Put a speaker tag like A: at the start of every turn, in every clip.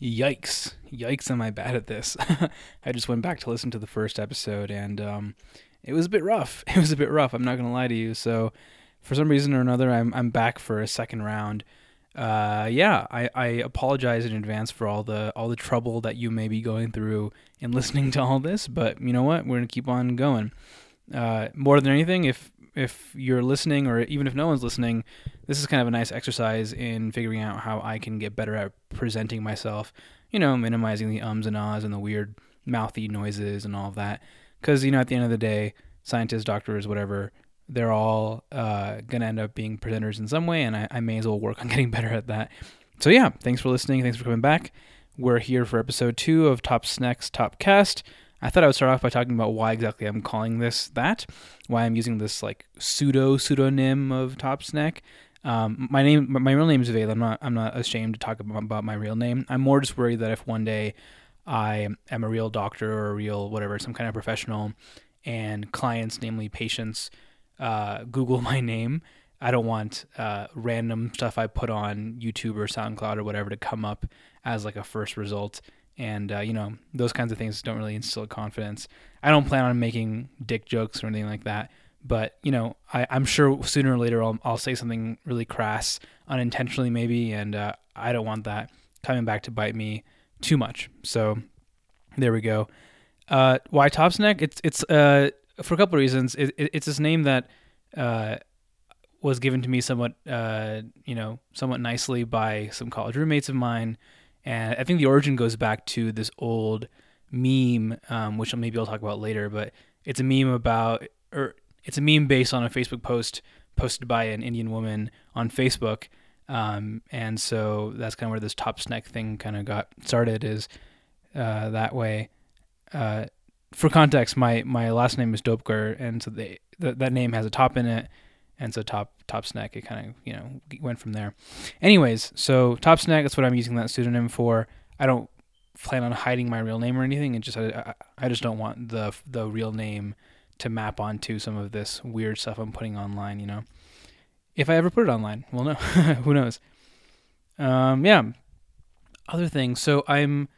A: Yikes. Yikes, am I bad at this? I just went back to listen to the first episode and um, it was a bit rough. It was a bit rough, I'm not going to lie to you. So, for some reason or another, I'm, I'm back for a second round. Uh, yeah, I, I apologize in advance for all the all the trouble that you may be going through in listening to all this, but you know what? We're gonna keep on going. Uh, more than anything, if if you're listening or even if no one's listening, this is kind of a nice exercise in figuring out how I can get better at presenting myself, you know, minimizing the ums and ahs and the weird mouthy noises and all of that. Because, you know, at the end of the day, scientists, doctors, whatever, they're all uh, going to end up being presenters in some way, and I, I may as well work on getting better at that. So, yeah, thanks for listening. Thanks for coming back. We're here for episode two of Top Snacks Top Cast. I thought I would start off by talking about why exactly I'm calling this that, why I'm using this like pseudo pseudonym of Top Snack. Um, my name, my real name is Vale. I'm not, I'm not ashamed to talk about, about my real name. I'm more just worried that if one day I am a real doctor or a real whatever, some kind of professional, and clients, namely patients, uh, Google my name, I don't want uh, random stuff I put on YouTube or SoundCloud or whatever to come up as like a first result and uh, you know those kinds of things don't really instill confidence. I don't plan on making dick jokes or anything like that, but you know I, am sure sooner or later I'll, I'll say something really crass, unintentionally maybe, and uh, I don't want that coming back to bite me too much. So there we go. Uh, why Topsnack? It's it's uh, for a couple of reasons. It, it, it's this name that uh, was given to me somewhat uh, you know somewhat nicely by some college roommates of mine and I think the origin goes back to this old meme, um, which maybe I'll talk about later. But it's a meme about, or it's a meme based on a Facebook post posted by an Indian woman on Facebook. Um, and so that's kind of where this top snack thing kind of got started. Is uh, that way? Uh, for context, my my last name is Dopker, and so they, th- that name has a top in it and so top top snack it kind of you know went from there. Anyways so top snack that's what i'm using that pseudonym for. I don't plan on hiding my real name or anything. And just I, I just don't want the the real name to map onto some of this weird stuff i'm putting online you know? If i ever put it online well no who knows? Um yeah. Other things. So i'm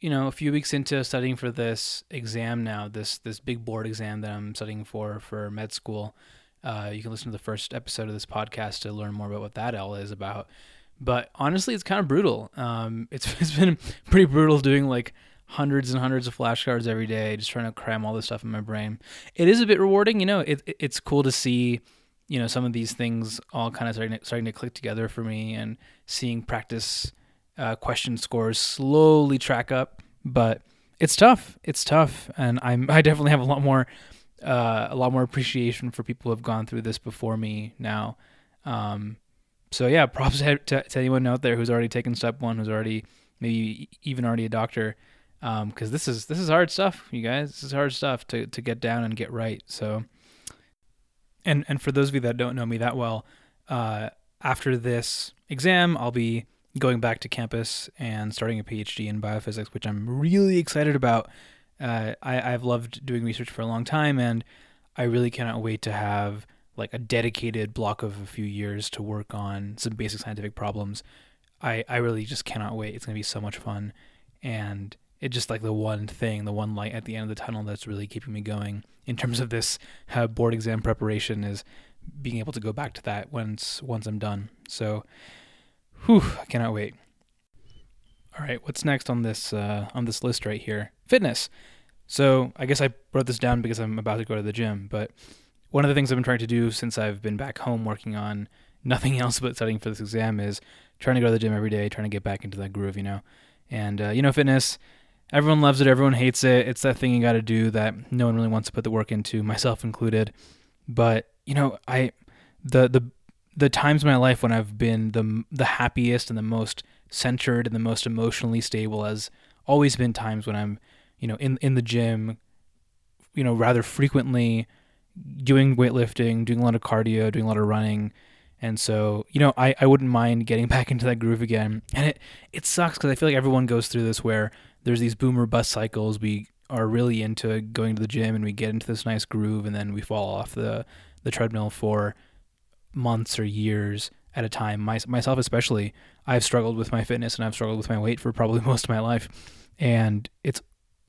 A: you know a few weeks into studying for this exam now this this big board exam that i'm studying for for med school uh, you can listen to the first episode of this podcast to learn more about what that L is about. But honestly, it's kind of brutal. Um, it's it's been pretty brutal doing like hundreds and hundreds of flashcards every day, just trying to cram all this stuff in my brain. It is a bit rewarding, you know. It, it it's cool to see, you know, some of these things all kind of starting to, starting to click together for me, and seeing practice uh, question scores slowly track up. But it's tough. It's tough, and I'm I definitely have a lot more uh, a lot more appreciation for people who have gone through this before me now. Um, so yeah, props to, to, anyone out there who's already taken step one, who's already maybe even already a doctor, because um, this is this is hard stuff, you guys. This is hard stuff to to get down and get right. So, and and for those of you that don't know me that well, uh, after this exam, I'll be going back to campus and starting a PhD in biophysics, which I'm really excited about uh, I, I've loved doing research for a long time, and I really cannot wait to have like a dedicated block of a few years to work on some basic scientific problems. I, I really just cannot wait. It's going to be so much fun. And it's just like the one thing, the one light at the end of the tunnel that's really keeping me going in terms of this uh, board exam preparation is being able to go back to that once once I'm done. So, whew, I cannot wait. All right, what's next on this uh, on this list right here? Fitness. So I guess I wrote this down because I'm about to go to the gym. But one of the things I've been trying to do since I've been back home working on nothing else but studying for this exam is trying to go to the gym every day, trying to get back into that groove, you know. And uh, you know, fitness. Everyone loves it. Everyone hates it. It's that thing you got to do that no one really wants to put the work into, myself included. But you know, I the the the times in my life when I've been the the happiest and the most centered and the most emotionally stable has always been times when I'm you know, in in the gym, you know, rather frequently doing weightlifting, doing a lot of cardio, doing a lot of running. And so, you know, I, I wouldn't mind getting back into that groove again. And it, it sucks because I feel like everyone goes through this where there's these boomer bust cycles. We are really into going to the gym and we get into this nice groove and then we fall off the, the treadmill for months or years at a time. My, myself especially, I've struggled with my fitness and I've struggled with my weight for probably most of my life, and it's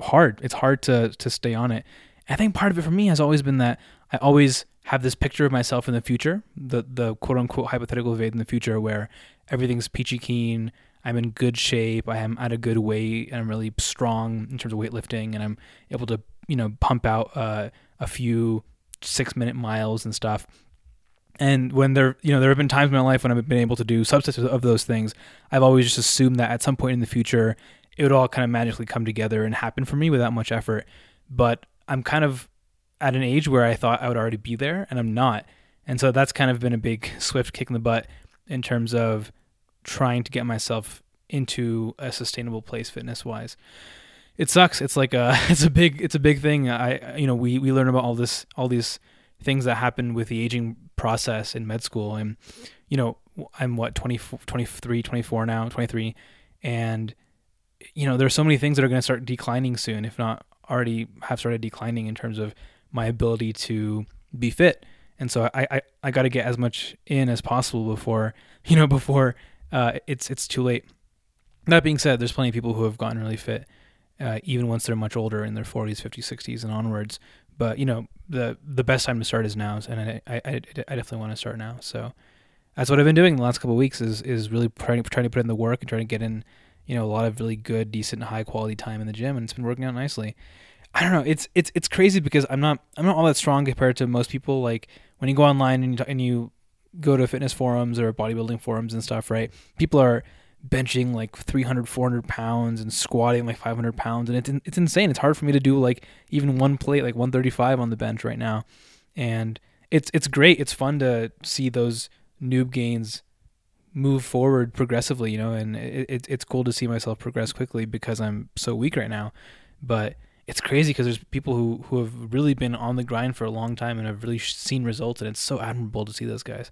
A: hard. It's hard to to stay on it. I think part of it for me has always been that I always have this picture of myself in the future, the the quote unquote hypothetical Vade in the future where everything's peachy keen. I'm in good shape. I am at a good weight, and I'm really strong in terms of weightlifting, and I'm able to you know pump out uh, a few six minute miles and stuff. And when there, you know, there have been times in my life when I've been able to do subsets of those things. I've always just assumed that at some point in the future, it would all kind of magically come together and happen for me without much effort. But I'm kind of at an age where I thought I would already be there, and I'm not. And so that's kind of been a big swift kick in the butt in terms of trying to get myself into a sustainable place fitness wise. It sucks. It's like a it's a big it's a big thing. I you know we we learn about all this all these things that happen with the aging process in med school. And you know I'm what 20, 23 24 now 23 and you know there's so many things that are going to start declining soon if not already have started declining in terms of my ability to be fit. And so I I, I got to get as much in as possible before you know before uh, it's it's too late. That being said there's plenty of people who have gotten really fit uh, even once they're much older in their 40s 50s 60s and onwards. But you know the the best time to start is now, and I I, I, I definitely want to start now. So that's what I've been doing the last couple of weeks is is really trying trying to put in the work and trying to get in you know a lot of really good, decent, high quality time in the gym, and it's been working out nicely. I don't know. It's it's it's crazy because I'm not I'm not all that strong compared to most people. Like when you go online and you, and you go to fitness forums or bodybuilding forums and stuff, right? People are benching like 300 400 pounds and squatting like 500 pounds and it's, it's insane. It's hard for me to do like even one plate like 135 on the bench right now. And it's it's great. It's fun to see those noob gains move forward progressively you know and it, it, it's cool to see myself progress quickly because i'm so weak right now. But it's crazy because there's people who, who have really been on the grind for a long time and have really seen results and it's so admirable to see those guys.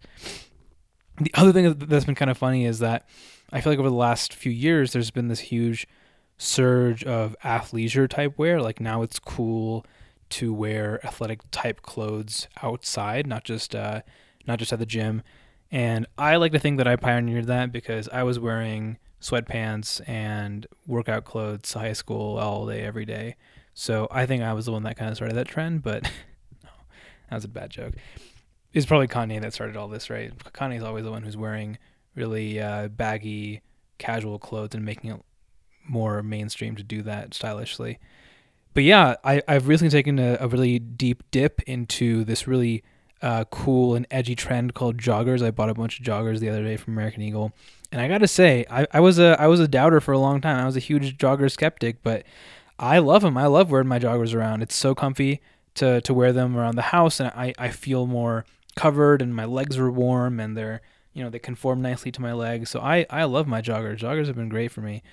A: The other thing that's been kind of funny is that I feel like over the last few years, there's been this huge surge of athleisure type wear. Like now it's cool to wear athletic type clothes outside, not just uh, not just at the gym. And I like to think that I pioneered that because I was wearing sweatpants and workout clothes to high school all day, every day. So I think I was the one that kind of started that trend, but no, that was a bad joke. It's probably Kanye that started all this, right? Kanye's always the one who's wearing really uh, baggy, casual clothes and making it more mainstream to do that stylishly. But yeah, I, I've recently taken a, a really deep dip into this really uh, cool and edgy trend called joggers. I bought a bunch of joggers the other day from American Eagle, and I gotta say, I, I was a I was a doubter for a long time. I was a huge jogger skeptic, but I love them. I love wearing my joggers around. It's so comfy to to wear them around the house, and I I feel more covered, and my legs are warm, and they're you know they conform nicely to my legs. So I I love my joggers. Joggers have been great for me.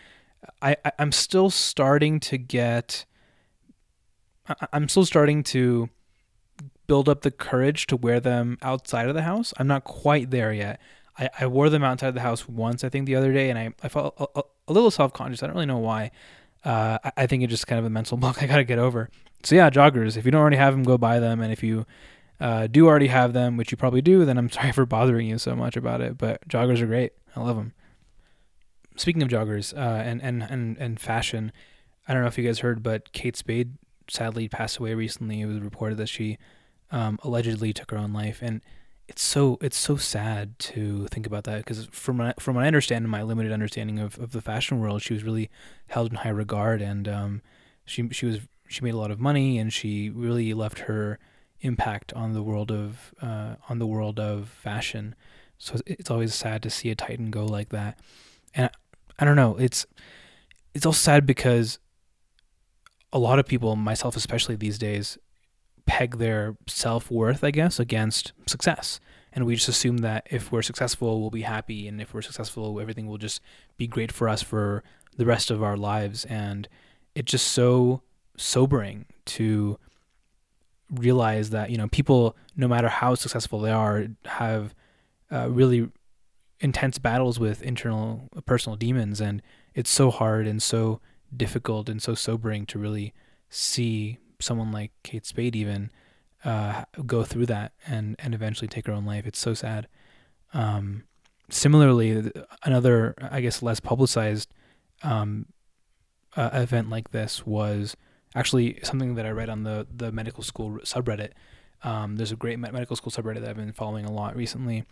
A: I, I I'm still starting to get. I, I'm still starting to build up the courage to wear them outside of the house. I'm not quite there yet. I, I wore them outside of the house once, I think, the other day, and I, I felt a, a, a little self conscious. I don't really know why. Uh, I, I think it's just kind of a mental block I got to get over. So, yeah, joggers. If you don't already have them, go buy them. And if you uh, do already have them, which you probably do, then I'm sorry for bothering you so much about it. But joggers are great. I love them. Speaking of joggers uh, and, and, and, and fashion, I don't know if you guys heard, but Kate Spade sadly passed away recently. It was reported that she um, allegedly took her own life, and it's so it's so sad to think about that because from what, from what I understand, my limited understanding of, of the fashion world, she was really held in high regard, and um, she she was she made a lot of money, and she really left her impact on the world of uh, on the world of fashion. So it's always sad to see a Titan go like that, and I, don't know. It's it's all sad because a lot of people, myself especially these days, peg their self worth, I guess, against success. And we just assume that if we're successful, we'll be happy, and if we're successful, everything will just be great for us for the rest of our lives. And it's just so sobering to realize that you know people, no matter how successful they are, have uh, really intense battles with internal personal demons, and it's so hard and so difficult and so sobering to really see someone like Kate Spade even uh, go through that and and eventually take her own life. It's so sad. Um, similarly, another I guess less publicized um, uh, event like this was actually something that I read on the the medical school subreddit. Um, there's a great medical school subreddit that I've been following a lot recently.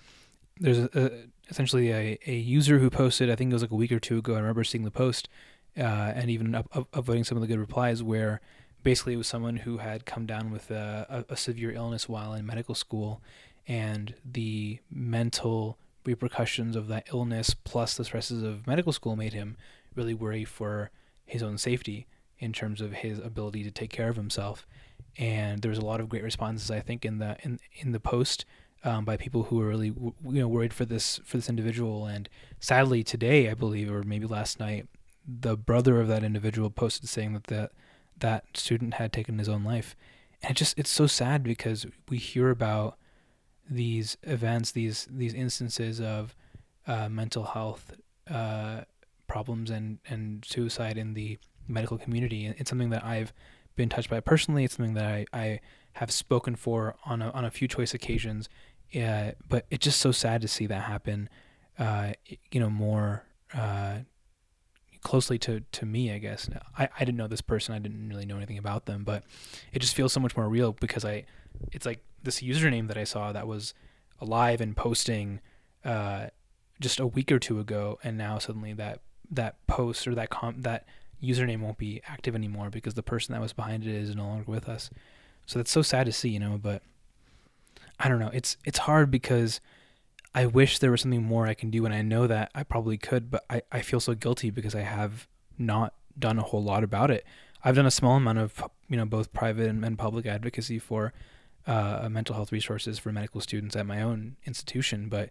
A: There's a, a, essentially a, a user who posted, I think it was like a week or two ago. I remember seeing the post uh, and even up, up, some of the good replies where basically it was someone who had come down with a, a, a severe illness while in medical school and the mental repercussions of that illness plus the stresses of medical school made him really worry for his own safety in terms of his ability to take care of himself. And there was a lot of great responses, I think, in the in in the post um, by people who were really you know worried for this for this individual. And sadly, today, I believe, or maybe last night, the brother of that individual posted saying that that that student had taken his own life. And it just it's so sad because we hear about these events, these these instances of uh, mental health uh, problems and and suicide in the medical community. It's something that I've been touched by personally. It's something that I, I have spoken for on a, on a few choice occasions. Uh, but it's just so sad to see that happen. Uh, you know, more uh, closely to, to me, I guess. I, I didn't know this person. I didn't really know anything about them, but it just feels so much more real because I, it's like this username that I saw that was alive and posting uh, just a week or two ago, and now suddenly that that post or that com that username won't be active anymore because the person that was behind it is no longer with us. So that's so sad to see, you know. But I don't know. It's it's hard because I wish there was something more I can do, and I know that I probably could, but I, I feel so guilty because I have not done a whole lot about it. I've done a small amount of you know both private and, and public advocacy for uh, mental health resources for medical students at my own institution, but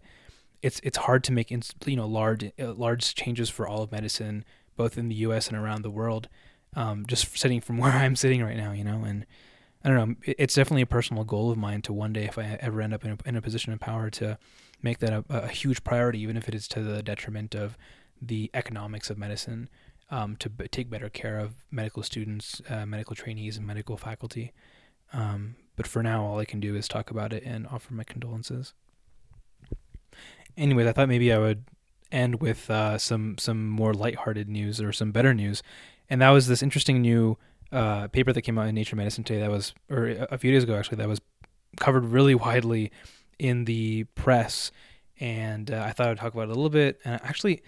A: it's it's hard to make you know large uh, large changes for all of medicine, both in the U.S. and around the world. Um, just sitting from where I'm sitting right now, you know, and I don't know. It's definitely a personal goal of mine to one day, if I ever end up in a, in a position of power, to make that a, a, huge priority, even if it is to the detriment of the economics of medicine. Um, to b- take better care of medical students, uh, medical trainees, and medical faculty. Um, but for now, all I can do is talk about it and offer my condolences. Anyways, I thought maybe I would end with uh, some some more lighthearted news or some better news, and that was this interesting new uh, paper that came out in Nature Medicine today. That was or a few days ago actually. That was covered really widely in the press, and uh, I thought I'd talk about it a little bit. And actually,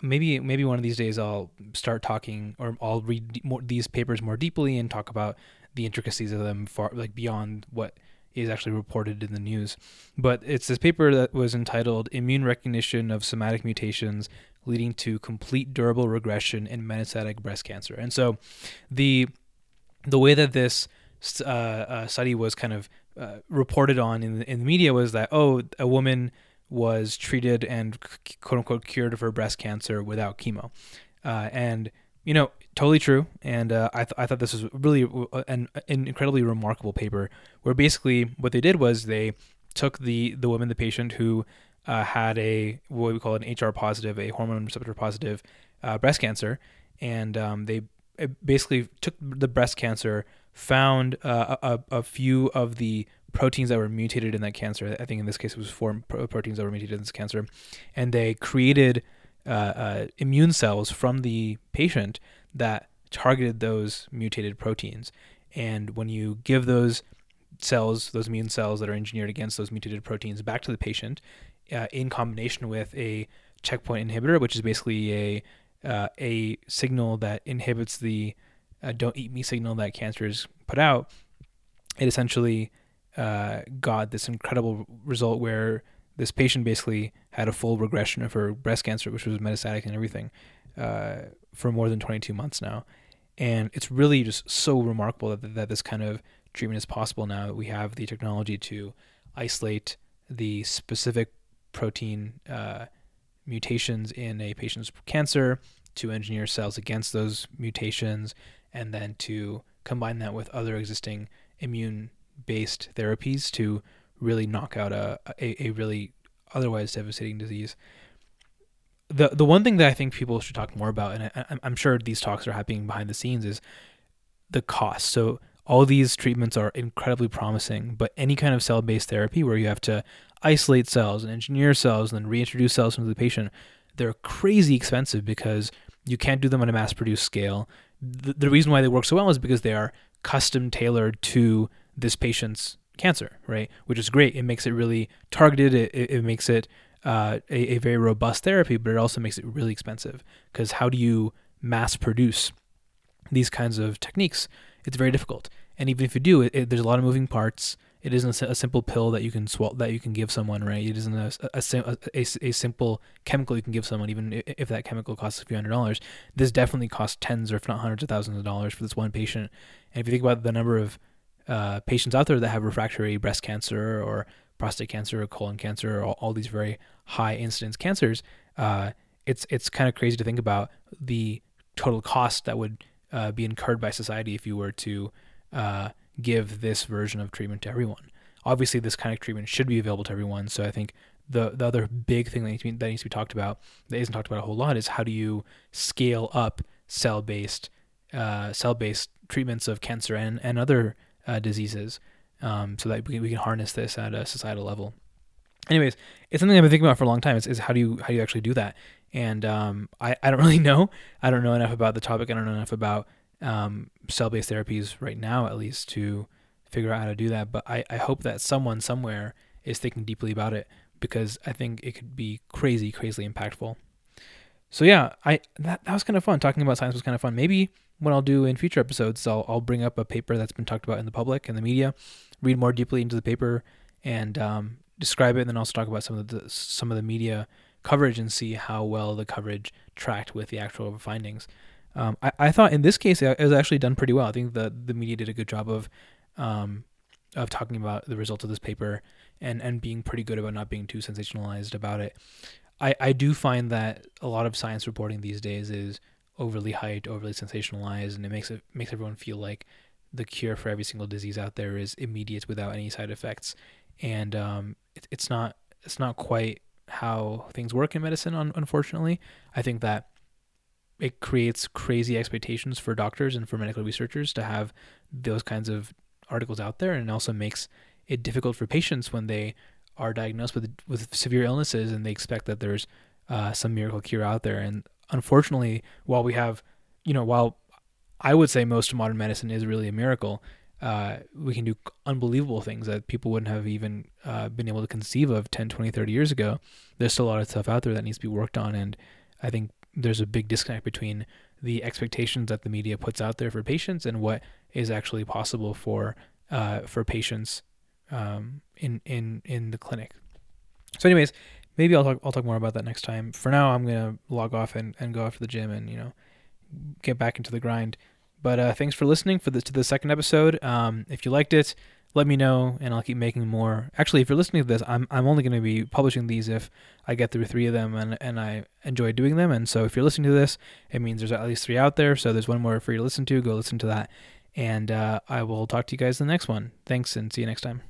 A: maybe maybe one of these days I'll start talking or I'll read more, these papers more deeply and talk about the intricacies of them far like beyond what is actually reported in the news. But it's this paper that was entitled Immune Recognition of Somatic Mutations Leading to Complete Durable Regression in Metastatic Breast Cancer. And so the the way that this uh, uh, study was kind of uh, reported on in the, in the media was that, oh, a woman was treated and quote unquote cured of her breast cancer without chemo. Uh, and you know, totally true. And uh, I, th- I thought this was really uh, an, an incredibly remarkable paper where basically what they did was they took the, the woman, the patient who uh, had a, what we call an HR positive, a hormone receptor positive uh, breast cancer. And um, they uh, basically took the breast cancer, found uh, a, a few of the proteins that were mutated in that cancer. I think in this case it was four proteins that were mutated in this cancer. And they created uh, uh, immune cells from the patient that targeted those mutated proteins. And when you give those cells, those immune cells that are engineered against those mutated proteins, back to the patient, uh, in combination with a checkpoint inhibitor, which is basically a uh, a signal that inhibits the uh, "don't eat me" signal that cancers put out, it essentially uh, got this incredible result where this patient basically had a full regression of her breast cancer, which was metastatic and everything, uh, for more than 22 months now. And it's really just so remarkable that, that this kind of treatment is possible now that we have the technology to isolate the specific protein uh, mutations in a patient's cancer, to engineer cells against those mutations, and then to combine that with other existing immune based therapies to really knock out a, a, a really otherwise devastating disease. The the one thing that I think people should talk more about, and I, I'm sure these talks are happening behind the scenes, is the cost. So all these treatments are incredibly promising, but any kind of cell based therapy where you have to isolate cells and engineer cells and then reintroduce cells into the patient, they're crazy expensive because you can't do them on a mass produced scale. The, the reason why they work so well is because they are custom tailored to this patient's cancer, right? Which is great. It makes it really targeted. It, it, it makes it uh, a, a very robust therapy, but it also makes it really expensive because how do you mass produce these kinds of techniques? It's very difficult. And even if you do, it, it, there's a lot of moving parts. It isn't a simple pill that you can swallow that you can give someone, right? It isn't a, a, a, a, simple chemical you can give someone, even if that chemical costs a few hundred dollars. This definitely costs tens or if not hundreds of thousands of dollars for this one patient. And if you think about the number of uh, patients out there that have refractory breast cancer or prostate cancer or colon cancer or all, all these very high incidence cancers, uh, it's it's kind of crazy to think about the total cost that would uh, be incurred by society if you were to uh, give this version of treatment to everyone. Obviously, this kind of treatment should be available to everyone. So I think the the other big thing that needs, be, that needs to be talked about that isn't talked about a whole lot is how do you scale up cell based uh, cell based treatments of cancer and and other uh, diseases, um, so that we, we can harness this at a societal level. Anyways, it's something I've been thinking about for a long time. Is, is how do you how do you actually do that? And um, I I don't really know. I don't know enough about the topic. I don't know enough about um, cell based therapies right now, at least, to figure out how to do that. But I, I hope that someone somewhere is thinking deeply about it because I think it could be crazy, crazily impactful. So yeah, I that, that was kind of fun. Talking about science was kind of fun. Maybe what I'll do in future episodes, I'll I'll bring up a paper that's been talked about in the public and the media, read more deeply into the paper, and um, describe it, and then also talk about some of the some of the media coverage and see how well the coverage tracked with the actual findings. Um, I, I thought in this case it was actually done pretty well. I think the the media did a good job of um, of talking about the results of this paper and and being pretty good about not being too sensationalized about it. I, I do find that a lot of science reporting these days is overly hyped, overly sensationalized, and it makes it makes everyone feel like the cure for every single disease out there is immediate without any side effects, and um, it, it's not it's not quite how things work in medicine. unfortunately, I think that it creates crazy expectations for doctors and for medical researchers to have those kinds of articles out there, and it also makes it difficult for patients when they are diagnosed with with severe illnesses and they expect that there's uh, some miracle cure out there. And unfortunately, while we have, you know, while I would say most modern medicine is really a miracle, uh, we can do unbelievable things that people wouldn't have even uh, been able to conceive of 10, 20, 30 years ago. There's still a lot of stuff out there that needs to be worked on. And I think there's a big disconnect between the expectations that the media puts out there for patients and what is actually possible for uh, for patients um, in in in the clinic. So, anyways, maybe I'll talk I'll talk more about that next time. For now, I'm gonna log off and, and go off to the gym and you know get back into the grind. But uh, thanks for listening for the to the second episode. Um, if you liked it, let me know and I'll keep making more. Actually, if you're listening to this, I'm I'm only going to be publishing these if I get through three of them and and I enjoy doing them. And so if you're listening to this, it means there's at least three out there. So there's one more for you to listen to. Go listen to that. And uh, I will talk to you guys in the next one. Thanks and see you next time.